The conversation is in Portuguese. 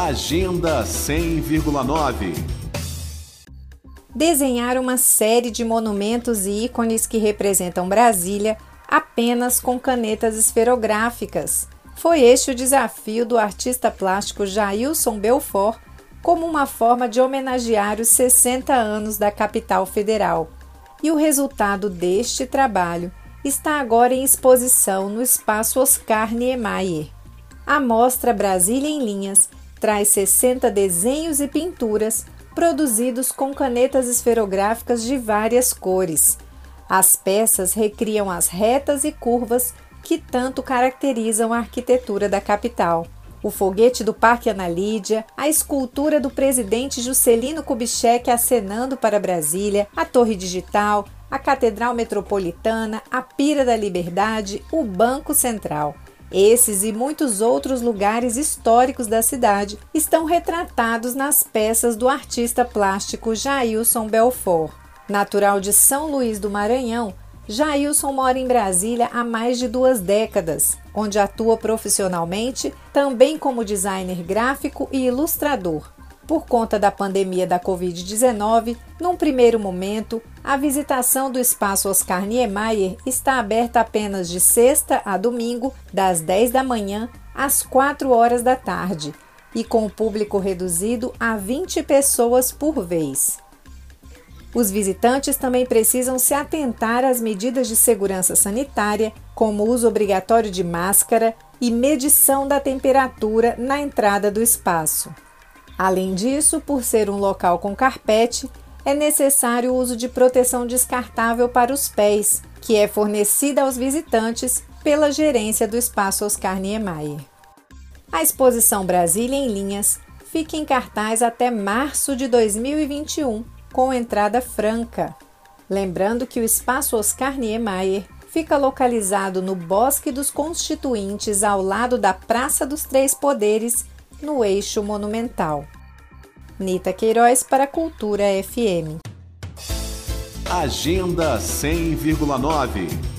Agenda 100,9 Desenhar uma série de monumentos e ícones que representam Brasília apenas com canetas esferográficas. Foi este o desafio do artista plástico Jailson Belfort como uma forma de homenagear os 60 anos da capital federal. E o resultado deste trabalho está agora em exposição no espaço Oscar Niemeyer. A mostra Brasília em Linhas traz 60 desenhos e pinturas produzidos com canetas esferográficas de várias cores. As peças recriam as retas e curvas que tanto caracterizam a arquitetura da capital o foguete do Parque Ana Lídia, a escultura do presidente Juscelino Kubitschek acenando para Brasília, a Torre Digital, a Catedral Metropolitana, a Pira da Liberdade, o Banco Central. Esses e muitos outros lugares históricos da cidade estão retratados nas peças do artista plástico Jailson Belfort. Natural de São Luís do Maranhão, Jailson mora em Brasília há mais de duas décadas, onde atua profissionalmente, também como designer gráfico e ilustrador. Por conta da pandemia da Covid-19, num primeiro momento, a visitação do espaço Oscar Niemeyer está aberta apenas de sexta a domingo, das 10 da manhã às 4 horas da tarde, e com o público reduzido a 20 pessoas por vez. Os visitantes também precisam se atentar às medidas de segurança sanitária, como o uso obrigatório de máscara e medição da temperatura na entrada do espaço. Além disso, por ser um local com carpete, é necessário o uso de proteção descartável para os pés, que é fornecida aos visitantes pela gerência do espaço Oscar Niemeyer. A exposição Brasília em Linhas fica em cartaz até março de 2021 com entrada franca. Lembrando que o espaço Oscar Niemeyer fica localizado no Bosque dos Constituintes, ao lado da Praça dos Três Poderes, no eixo monumental. Nita Queiroz para Cultura FM. Agenda 100,9